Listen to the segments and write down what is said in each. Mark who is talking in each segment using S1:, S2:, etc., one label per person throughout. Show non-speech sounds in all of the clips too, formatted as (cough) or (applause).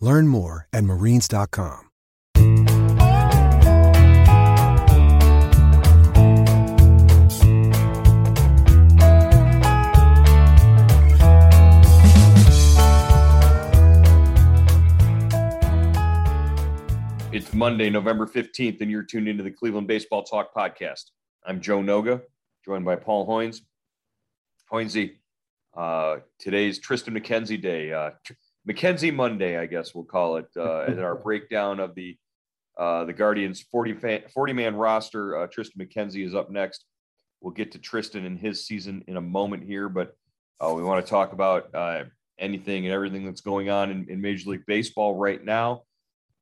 S1: Learn more at marines.com.
S2: It's Monday, November 15th, and you're tuned into the Cleveland Baseball Talk podcast. I'm Joe Noga, joined by Paul Hoynes. Hoynesy, uh, today's Triston McKenzie Day. Uh, McKenzie Monday, I guess we'll call it, uh, (laughs) in our breakdown of the uh, the Guardians 40, fan, 40 man roster. Uh, Triston McKenzie is up next. We'll get to Triston and his season in a moment here, but uh, we want to talk about uh, anything and everything that's going on in, in, Major League Baseball right now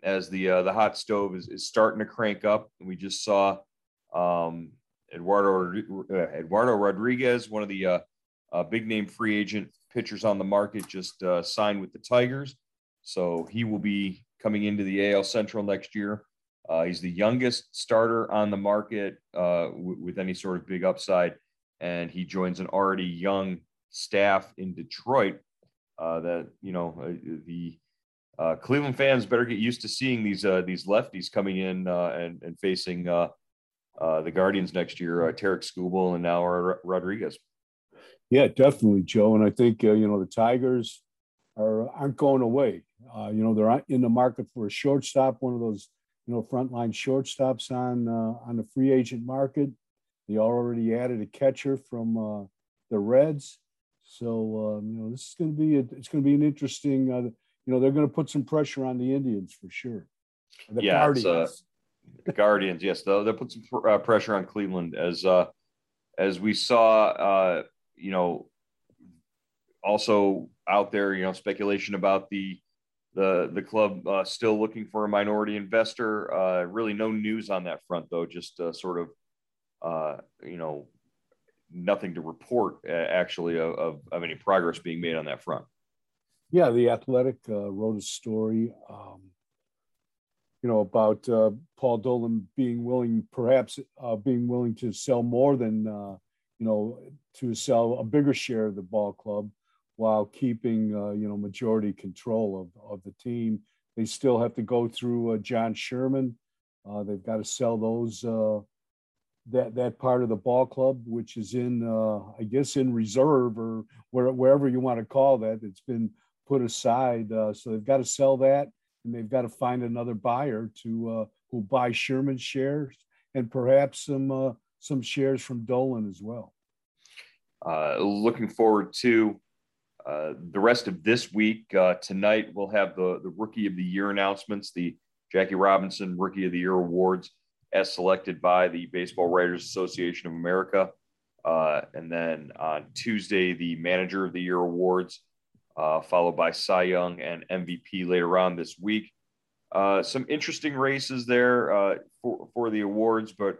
S2: as the uh, the hot stove is, is starting to crank up. We just saw um, Eduardo Eduardo Rodriguez, one of the big name free agent pitchers on the market just uh, signed with the Tigers. So he will be coming into the AL Central next year. Uh, he's the youngest starter on the market uh, w- with any sort of big upside. And he joins an already young staff in Detroit uh, that, you know, uh, the uh, Cleveland fans better get used to seeing these these lefties coming in and, and facing the Guardians next year, uh, Tarik Skubal and now Rodriguez.
S3: Yeah, definitely, Joe. And I think uh, you know the Tigers are aren't going away. Uh, you know they're in the market for a shortstop, one of those you know frontline shortstops on uh, on the free agent market. They already added a catcher from uh, the Reds, so um, you know this is going to be a, it's going to be an interesting. Uh, you know they're going to put some pressure on the Indians for sure.
S2: The yeah, uh, Guardians. the Guardians, yes, they'll, they'll put some pr- pressure on Cleveland as as we saw you know, also out there, you know, speculation about the the the club uh, still looking for a minority investor. Uh, really, no news on that front, though. Just uh, sort of, uh, you know, nothing to report uh, actually of, of any progress being made on that front.
S3: Yeah, the Athletic uh, wrote a story, um, you know, about uh, Paul Dolan being willing, perhaps uh, being willing to sell more than uh, you know, to sell a bigger share of the ball club while keeping, uh, you know, majority control of, of the team. They still have to go through uh, John Sherman. Uh, they've got to sell those uh, that that part of the ball club, which is in, uh, I guess, in reserve or where, wherever you want to call that. It's been put aside, uh, so they've got to sell that, and they've got to find another buyer to who buy Sherman shares and perhaps some some shares from Dolan as well.
S2: Uh, looking forward to uh, the rest of this week. Uh, tonight, we'll have the, the Rookie of the Year announcements, the Jackie Robinson Rookie of the Year awards as selected by the Baseball Writers Association of America. Uh, and then on Tuesday, the Manager of the Year awards, uh, followed by Cy Young and MVP later on this week. Uh, some interesting races there for, for the awards, but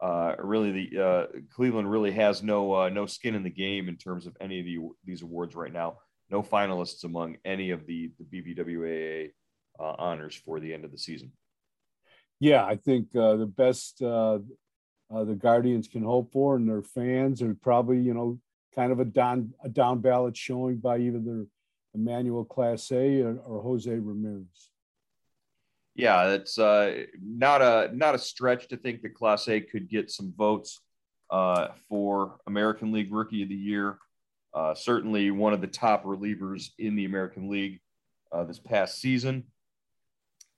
S2: uh, really the uh, Cleveland really has no uh, no skin in the game in terms of any of the, these awards right now. No finalists among any of the, the BBWAA uh, honors for the end of the season.
S3: Yeah, I think uh, the best the Guardians can hope for and their fans are probably you know kind of a down a down ballot showing by either Emmanuel Clase or, or Jose Ramirez
S2: yeah, it's uh, not a not a stretch to think that Clase could get some votes uh, for American League Rookie of the Year. Uh, certainly one of the top relievers in the American League uh, this past season.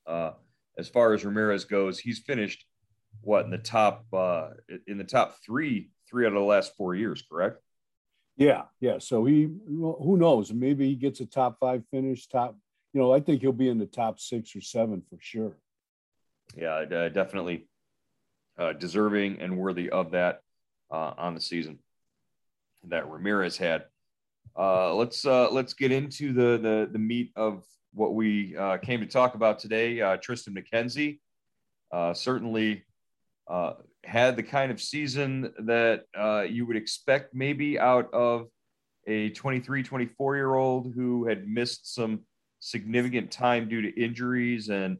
S2: Uh, as far as Ramirez goes, he's finished what in the top uh, in the top three three out of the last four years, correct?
S3: Yeah, yeah. So he, who knows? Maybe he gets a top five finish. Top, you know, I think he'll be in the top six or seven for sure.
S2: Yeah, uh, definitely uh, deserving and worthy of that uh, on the season that Ramirez had. Uh, let's uh, let's get into the, the the meat of what we uh, came to talk about today. Triston McKenzie certainly had the kind of season that you would expect maybe out of a 23, 24 year old who had missed some significant time due to injuries and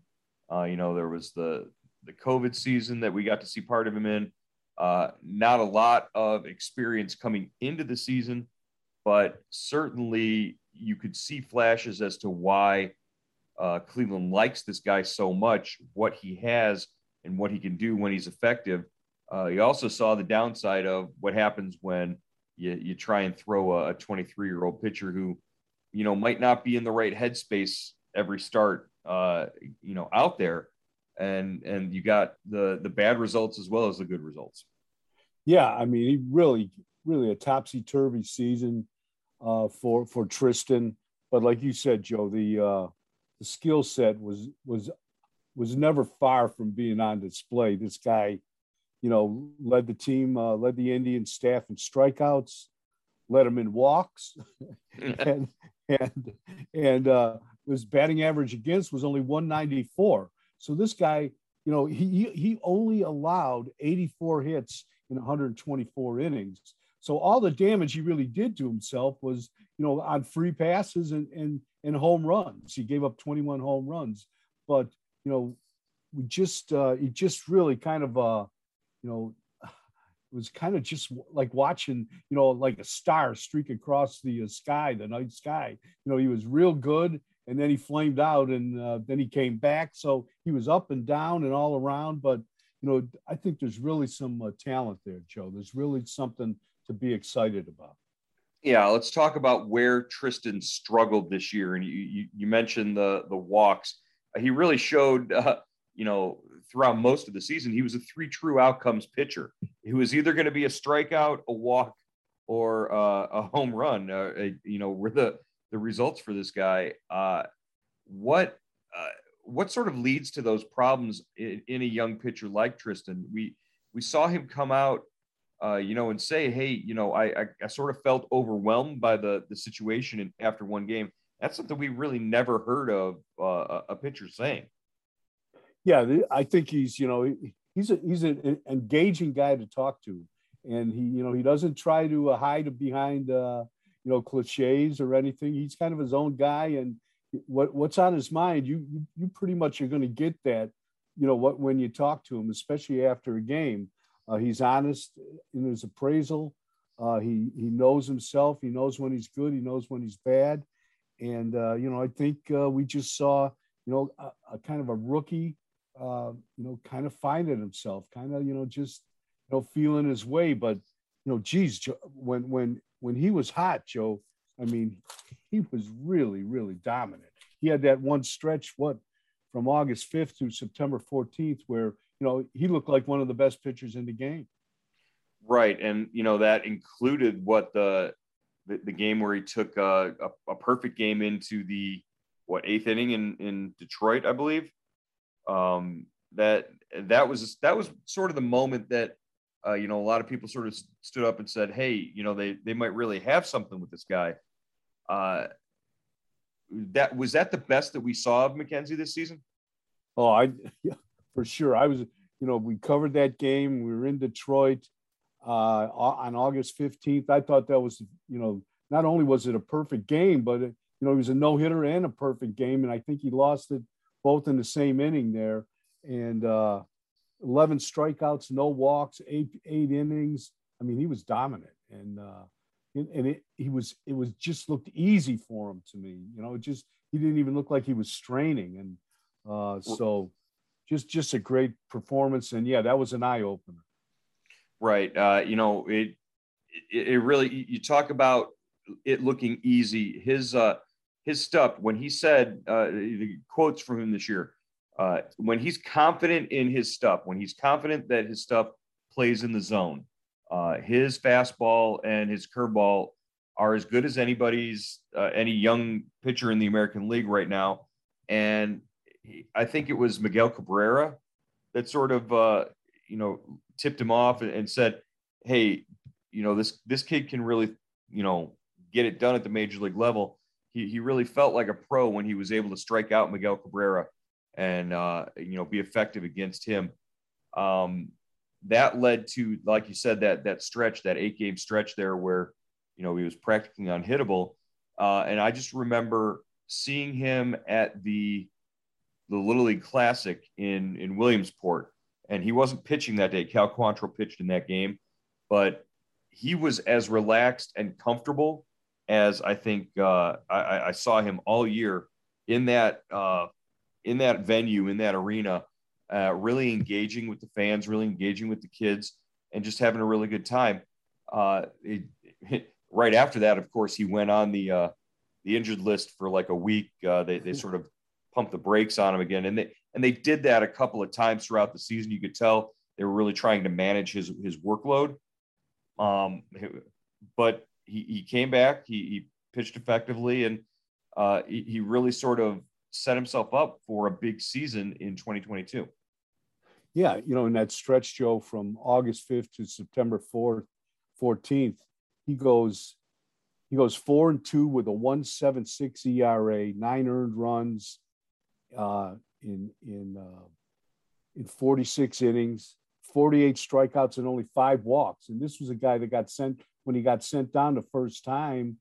S2: uh, you know, there was the the COVID season that we got to see part of him in. Uh, not a lot of experience coming into the season, but certainly you could see flashes as to why uh, Cleveland likes this guy so much, what he has, and what he can do when he's effective. Uh, you also saw the downside of what happens when you, you try and throw a 23 year old pitcher who, you know, might not be in the right headspace every start uh, you know, out there, and and you got the the bad results as well as the good results.
S3: Yeah, I mean, he really, really a topsy turvy season uh, for for Triston. But like you said, Joe, the uh, the skill set was was was never far from being on display. This guy, you know, led the team, uh, led the Indian staff in strikeouts, led them in walks, (laughs) (laughs) and and and uh, his batting average against was only 194. So this guy, you know, he he only allowed 84 hits in 124 innings. So all the damage he really did to himself was, you know, on free passes and and and home runs. He gave up 21 home runs, but you know, we just uh, he just really kind of uh, you know, was kind of just like watching, you know, like a star streak across the uh, sky, the night sky. You know, he was real good and then he flamed out and uh, then he came back. So he was up and down and all around but you know i think there's really some uh, talent there joe. There's really something to be excited about.
S2: Yeah let's talk about where Triston struggled this year and you, you, you mentioned the the walks. He really showed (laughs) uh, you know throughout most of the season he was a three true outcomes pitcher he was either going to be a strikeout a walk or uh, a home run uh, you know were the the results for this guy. Uh, what uh, what sort of leads to those problems in, in, a young pitcher like Triston? We we saw him come out, uh, you know, and say, "Hey, you know, I, I, I sort of felt overwhelmed by the the situation after one game." That's something we really never heard of uh, a pitcher saying.
S3: Yeah, I think he's you know he's a he's an engaging guy to talk to, and he you know he doesn't try to uh, hide behind uh, you know cliches or anything. He's kind of his own guy, and what what's on his mind, you you, pretty much are going to get that. You know what when you talk to him, especially after a game, uh, he's honest in his appraisal. Uh, he he knows himself. He knows when he's good. He knows when he's bad. And uh, you know, I think uh, we just saw you know a, a kind of a rookie, uh, you know, kind of finding himself, kind of you know just you know feeling his way. But you know, geez, when when when he was hot, Joe, I mean, he was really, really dominant. He had that one stretch, what, from August 5th to September 14th, where, you know, he looked like one of the best pitchers in the game.
S2: Right. And, you know, that included what the, the, the game where he took a, a, a, perfect game into the, what, eighth inning in, in Detroit, I believe. Um, that, that was, that was sort of the moment that, uh, you know, a lot of people sort of stood up and said, "Hey, you know, they they might really have something with this guy." Uh, that was that the best that we saw of McKenzie this season?
S3: Oh, I (laughs) yeah, for sure. I was, you know, we covered that game. We were in Detroit uh, on August fifteenth. I thought that was, you know, not only was it a perfect game, but it, you know, he was a no hitter and a perfect game, and I think he lost it both in the same inning there. And uh, 11 strikeouts, no walks, eight eight innings. I mean, he was dominant, and uh, and it he was it was just looked easy for him to me. You know, it just he didn't even look like he was straining, and uh, so just just a great performance. And yeah, that was an eye opener.
S2: Right. Uh, you know, it, it it really you talk about it looking easy. His uh his stuff when he said uh, the quotes from him this year uh, when he's confident in his stuff, when he's confident that his stuff plays in the zone, uh, his fastball and his curveball are as good as anybody's, uh, any young pitcher in the American League right now. And I think it was Miguel Cabrera that sort of, uh, you know, tipped him off and said, "Hey, you know, this this kid can really, you know, get it done at the major league level." He he really felt like a pro when he was able to strike out Miguel Cabrera and uh, you know be effective against him. Um, that led to, like you said, that that stretch, that eight game stretch there, where you know he was practically unhittable. Uh, and I just remember seeing him at the the Little League Classic in in Williamsport, and he wasn't pitching that day. Cal Quantrill pitched in that game, but he was as relaxed and comfortable as I think uh, I, I, saw him all year in that uh, in that venue in that arena, uh, really engaging with the fans, really engaging with the kids, and just having a really good time. Uh, it, it, right after that, of course, he went on the uh, the injured list for like a week. Uh, they they sort of pumped the brakes on him again, and they and they did that a couple of times throughout the season. You could tell they were really trying to manage his his workload. Um, but he, he came back. He, he pitched effectively, and uh, he, he really sort of set himself up for a big season in 2022.
S3: Yeah, you know, in that stretch, Joe, from August 5th to September 4th, 14th, he goes he goes four and two with a 176 ERA, nine earned runs uh, in in uh, in 46 innings, 48 strikeouts, and only five walks. And this was a guy that got sent when he got sent down the first time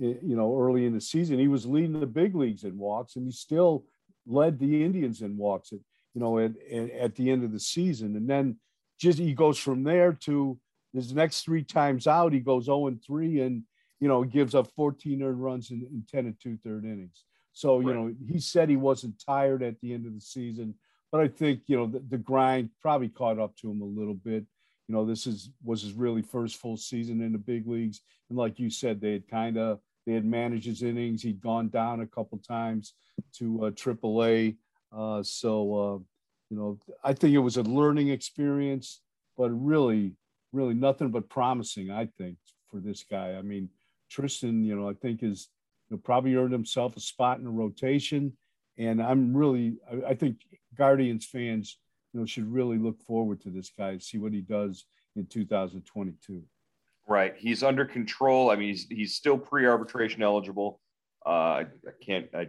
S3: eh, you know, early in the season. He was leading the big leagues in walks, and he still led the Indians in walks at you know at, at the end of the season. And then just he goes from there to his next three times out, he goes 0 and 3 and you know gives up 14 earned runs in, in 10 and two third innings. So you right. know he said he wasn't tired at the end of the season, but I think you know the, the grind probably caught up to him a little bit you know this is was his really first full season in the big leagues and like you said they had kind of they had managed his innings. He'd gone down a couple times to uh, AAA. Uh, so, uh, you know, I think it was a learning experience, but really, really nothing but promising, I think, for this guy. I mean, Triston, you know, I think is you know, probably earned himself a spot in the rotation. And I'm really, I, I think Guardians fans, you know, should really look forward to this guy, see what he does in 2022.
S2: Right. He's under control. I mean, he's he's still pre-arbitration eligible. Uh, I, I can't. I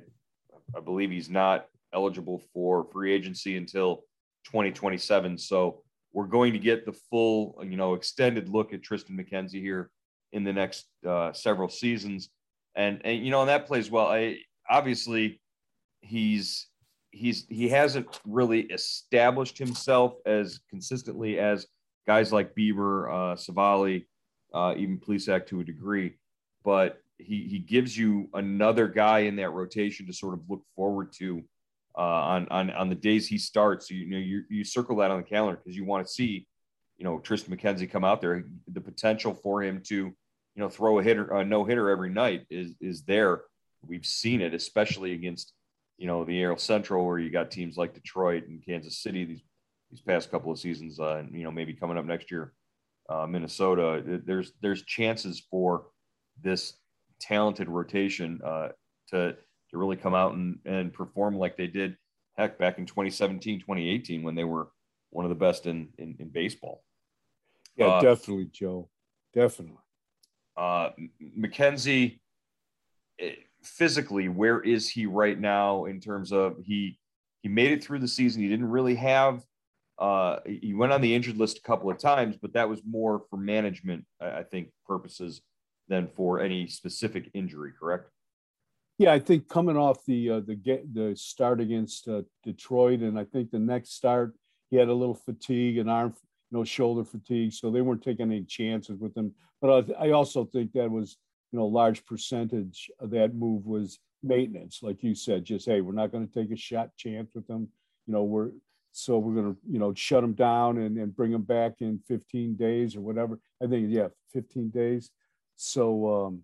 S2: I believe he's not eligible for free agency until 2027. So we're going to get the full, you know, extended look at Triston McKenzie here in the next uh, several seasons, and and you know, and that plays well. I obviously he's he's he hasn't really established himself as consistently as guys like Bieber, uh, Civale, uh, even Plesac to a degree. But he he gives you another guy in that rotation to sort of look forward to uh, on on on the days he starts. You, you know, you you circle that on the calendar because you want to see, you know, Triston McKenzie come out there. The potential for him to, you know, throw a hitter, a no hitter every night is is there. We've seen it, especially against, you know, the AL Central, where you got teams like Detroit and Kansas City these these past couple of seasons, uh, and you know, maybe coming up next year uh, Minnesota, there's there's chances for this talented rotation uh, to to really come out and, and perform like they did heck back in 2017 2018 when they were one of the best in in, in baseball.
S3: Yeah uh, definitely joe. Definitely.
S2: Uh mckenzie eh, physically where is he right now in terms of he he made it through the season he didn't really have uh, he went on the injured list a couple of times, but that was more for management, I think, purposes than for any specific injury. Correct?
S3: Yeah, I think coming off the uh, the get the start against uh, Detroit, and I think the next start he had a little fatigue and arm, you know, shoulder fatigue, so they weren't taking any chances with him. But I, I also think that was, you know, large percentage of that move was maintenance, like you said. Just hey, we're not going to take a shot chance with them. You know, we're so we're going to you know shut them down and, and bring them back in 15 days or whatever i think yeah 15 days so um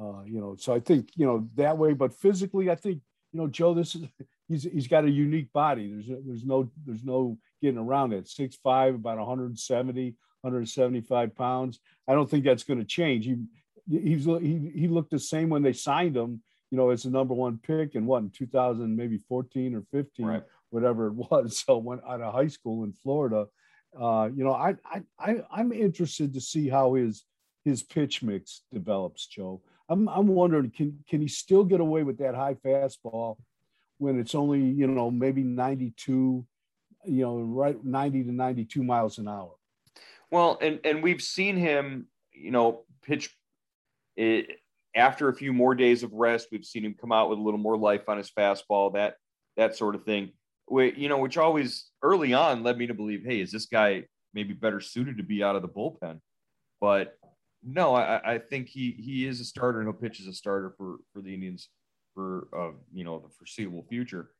S3: uh you know so i think you know that way but physically i think you know, Joe, this is he's he's got a unique body. There's there's no there's no getting around it. Six five, about 170, 175 pounds. I don't think that's going to change. He he's he he looked the same when they signed him. You know, as the number one pick in what in 2000, maybe 14 or 15, right. whatever it was. (laughs) So went out of high school in Florida. Uh, you know, I I I I'm interested to see how his his pitch mix develops, Joe. I'm I'm wondering can can he still get away with that high fastball when it's only you know maybe 92, you know right 90 to 92 miles an hour.
S2: Well, and and we've seen him, you know, pitch it after a few more days of rest. We've seen him come out with a little more life on his fastball, that that sort of thing. We, you know, which always early on led me to believe, hey, is this guy maybe better suited to be out of the bullpen? But no, I, I think he he is a starter and he'll pitch as a starter for for the Indians for uh, you know the foreseeable future.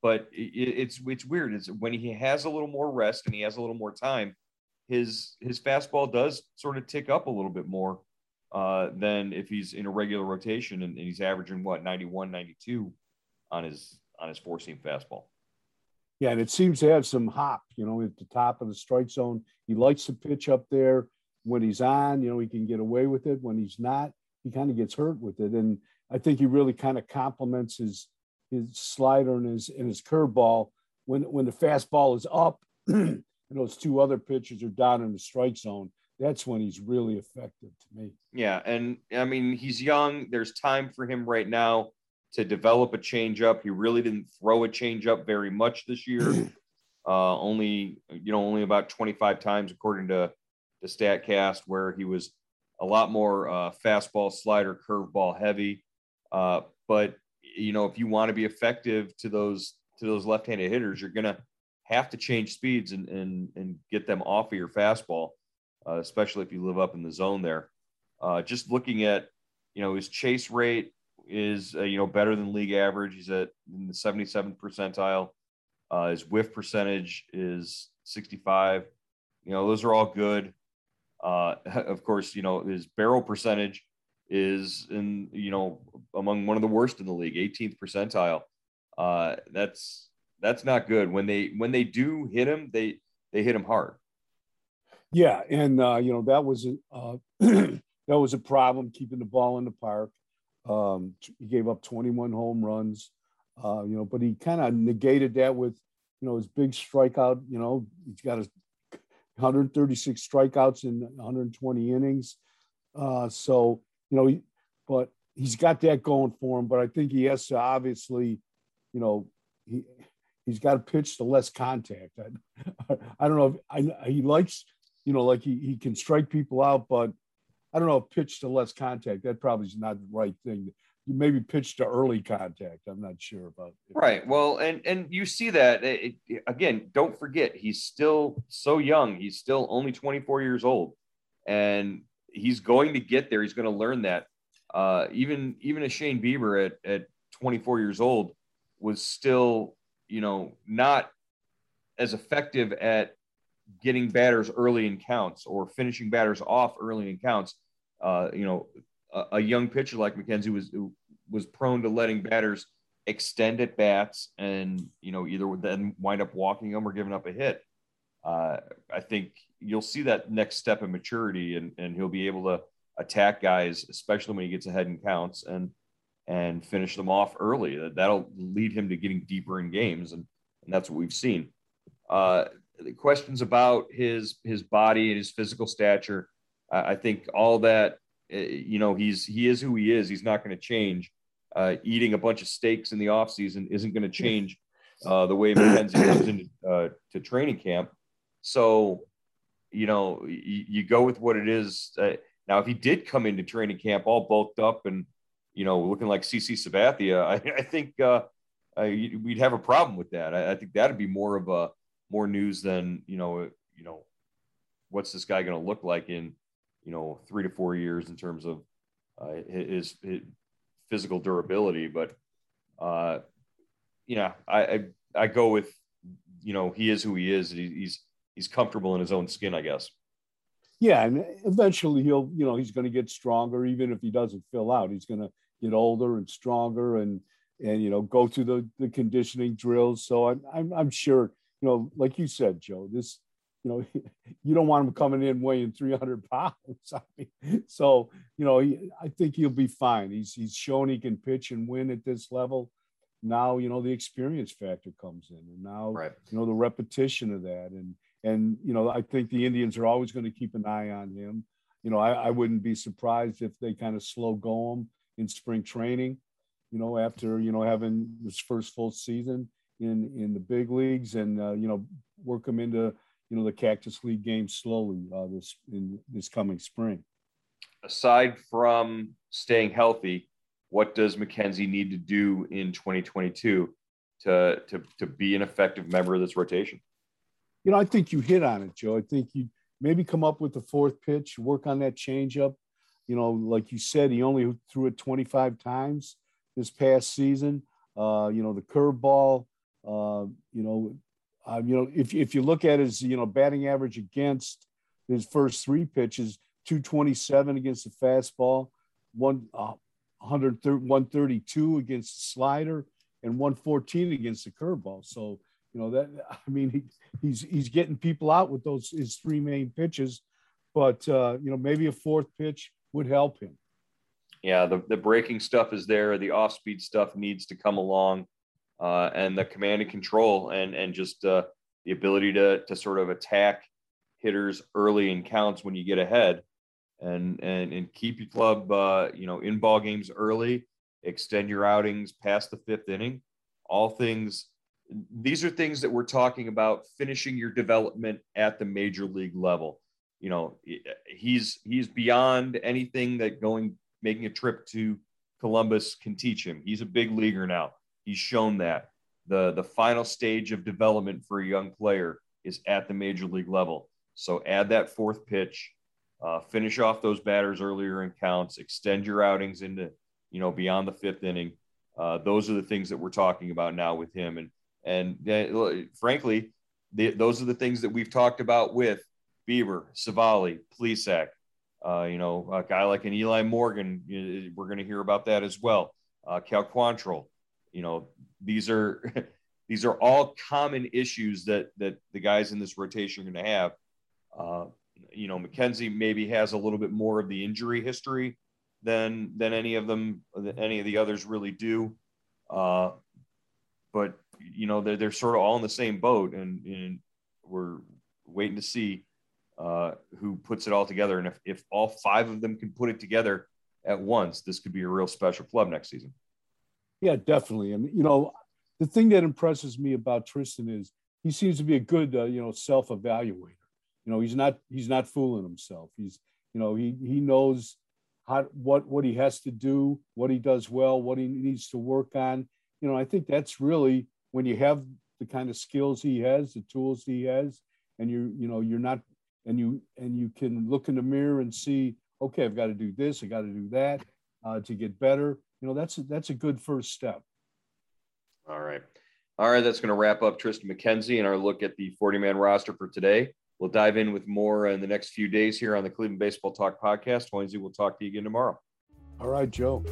S2: But it, it's it's weird. It's when he has a little more rest and he has a little more time, his his fastball does sort of tick up a little bit more uh, than if he's in a regular rotation and, and he's averaging what 91, 92 on his on his four seam fastball.
S3: Yeah, and it seems to have some hop, you know, at the top of the strike zone. He likes to pitch up there when he's on, you know, he can get away with it. When he's not, he kind of gets hurt with it. And I think he really kind of complements his his slider and his and his curveball when when the fastball is up (clears throat) and those two other pitches are down in the strike zone. That's when he's really effective to me.
S2: Yeah, and I mean he's young. There's time for him right now to develop a changeup. He really didn't throw a changeup very much this year. (clears throat) uh, only you know only about 25 times according to to Statcast, where he was a lot more uh, fastball, slider, curveball heavy. Uh, but you know, if you want to be effective to those to those left-handed hitters, you're gonna have to change speeds and and and get them off of your fastball, uh, especially if you live up in the zone there. Uh, just looking at you know his chase rate is uh, you know better than league average. He's at in the 77th percentile. Uh, his whiff percentage is 65. You know those are all good. Uh, (laughs) of course, you know his barrel percentage is in you know among one of the worst in the league, 18th percentile. Uh, that's that's not good. When they when they do hit him, they they hit him hard.
S3: Yeah, and uh, you know that was uh, (clears throat) that was a problem keeping the ball in the park. Um, he gave up 21 home runs, uh, you know, but he kind of negated that with you know his big strikeout. You know, he's got a 136 strikeouts in 120 innings. Uh, so, you know, he, but he's got that going for him. But I think he has to obviously, you know, he he's got to pitch to less contact. (laughs) I, I don't know if I, he likes, you know, like he, he can strike people out, but I don't know pitch to less contact. That probably is not the right thing you maybe pitch to early contact. I'm not sure about.
S2: It. Right. Well, and and you see that it, again. Don't forget, he's still so young. He's still only 24 years old, and he's going to get there. He's going to learn that. Uh, even even a Shane Bieber at at 24 years old was still, you know, not as effective at getting batters early in counts or finishing batters off early in counts. Uh, you know, a, a young pitcher like McKenzie was was prone to letting batters extend at bats and you know either then wind up walking them or giving up a hit. Uh, I think you'll see that next step in maturity, and and he'll be able to attack guys, especially when he gets ahead in counts and and finish them off early. That'll lead him to getting deeper in games, and and that's what we've seen. Uh, questions about his his body and his physical stature, I think all that Eh, you know, he's he is who he is. He's not going to change. Uh, eating a bunch of steaks in the off season isn't going to change uh, the way McKenzie comes into uh, to training camp. So, you know, you, you go with what it is. Uh, now, if he did come into training camp all bulked up and you know looking like CC Sabathia, (laughs) I, I think uh, we'd have a problem with that. I, I think that'd be more of a more news than you know, you know, what's this guy going to look like in you know three to four years in terms of uh, his, his, physical durability. But uh, you know, I, I, I go with you know he is who he is. He's he's comfortable in his own skin, I guess.
S3: Yeah, and eventually he'll you know he's going to get stronger, even if he doesn't fill out. He's going to get older and stronger, and and you know go through the the conditioning drills. So I'm I'm, I'm sure you know, like you said, Joe, this you know, (laughs) you don't want him coming in weighing 300 pounds. (laughs) I mean, so, you know, he, I think he'll be fine. He's, he's shown he can pitch and win at this level. Now, you know, the experience factor comes in and now, right. you know, the repetition of that. And, and, you know, I think the Indians are always going to keep an eye on him. You know, I, I wouldn't be surprised if they kind of slow go him in spring training, you know, after, you know, having this first full season in, in the big leagues and, uh, you know, work him into, you know the Cactus League game slowly uh, this in this coming spring.
S2: Aside from staying healthy, what does McKenzie need to do in 2022 to to to be an effective member of this rotation?
S3: You know, I think you hit on it, Joe. I think you maybe come up with the fourth pitch, work on that changeup. You know, like you said, he only threw it 25 times this past season. Uh, you know, the curveball, you know, um, you know, if, if you look at his, you know, batting average against his first three pitches, 227 against the fastball, one, uh, 132 against the slider, and 114 against the curveball. So, you know, that, (laughs) I mean, he, he's, he's getting people out with those, his three main pitches, but, uh, you know, maybe a fourth pitch would help him.
S2: Yeah, the, the breaking stuff is there. The off speed stuff needs to come along uh, and the command and control and and just uh, the ability to to sort of attack hitters early in counts when you get ahead and and and keep your club uh, you know in ball games early extend your outings past the fifth inning. All things these are things that we're talking about finishing your development at the major league level. You know he's he's beyond anything that going making a trip to columbus can teach him. He's a big leaguer now He's shown that the the final stage of development for a young player is at the major league level. So add that fourth pitch, uh, finish off those batters earlier in counts, extend your outings into you know beyond the fifth inning. Uh, those are the things that we're talking about now with him, and and uh, frankly, the, those are the things that we've talked about with Bieber, Civale, Plesac. Uh, you know, a guy like an Eli Morgan, we're going to hear about that as well. Uh, Cal Quantrill, you know these are (laughs) these are all common issues that that the guys in this rotation are going to have. Uh, you know mckenzie maybe has a little bit more of the injury history than than any of them any of the others really do. Uh, but you know they're, they're sort of all in the same boat and, and we're waiting to see uh, who puts it all together. And if, if all five of them can put it together at once this could be a real special club next season
S3: yeah, definitely. And you know, the thing that impresses me about Triston is he seems to be a good, uh, you know, self-evaluator. You know, he's not he's not fooling himself. He's you know he he knows how what what he has to do, what he does well, what he needs to work on. You know, I think that's really when you have the kind of skills he has, the tools he has, and you you know you're not and you and you can look in the mirror and see, okay, I've got to do this, I got to do that uh, to get better you know that's a, that's a good first step.
S2: All right. All right that's going to wrap up triston mckenzie and our look at the 40 man roster for today. We'll dive in with more in the next few days here on the cleveland baseball talk podcast. Hoynesy, we'll talk to you again tomorrow.
S3: All right joe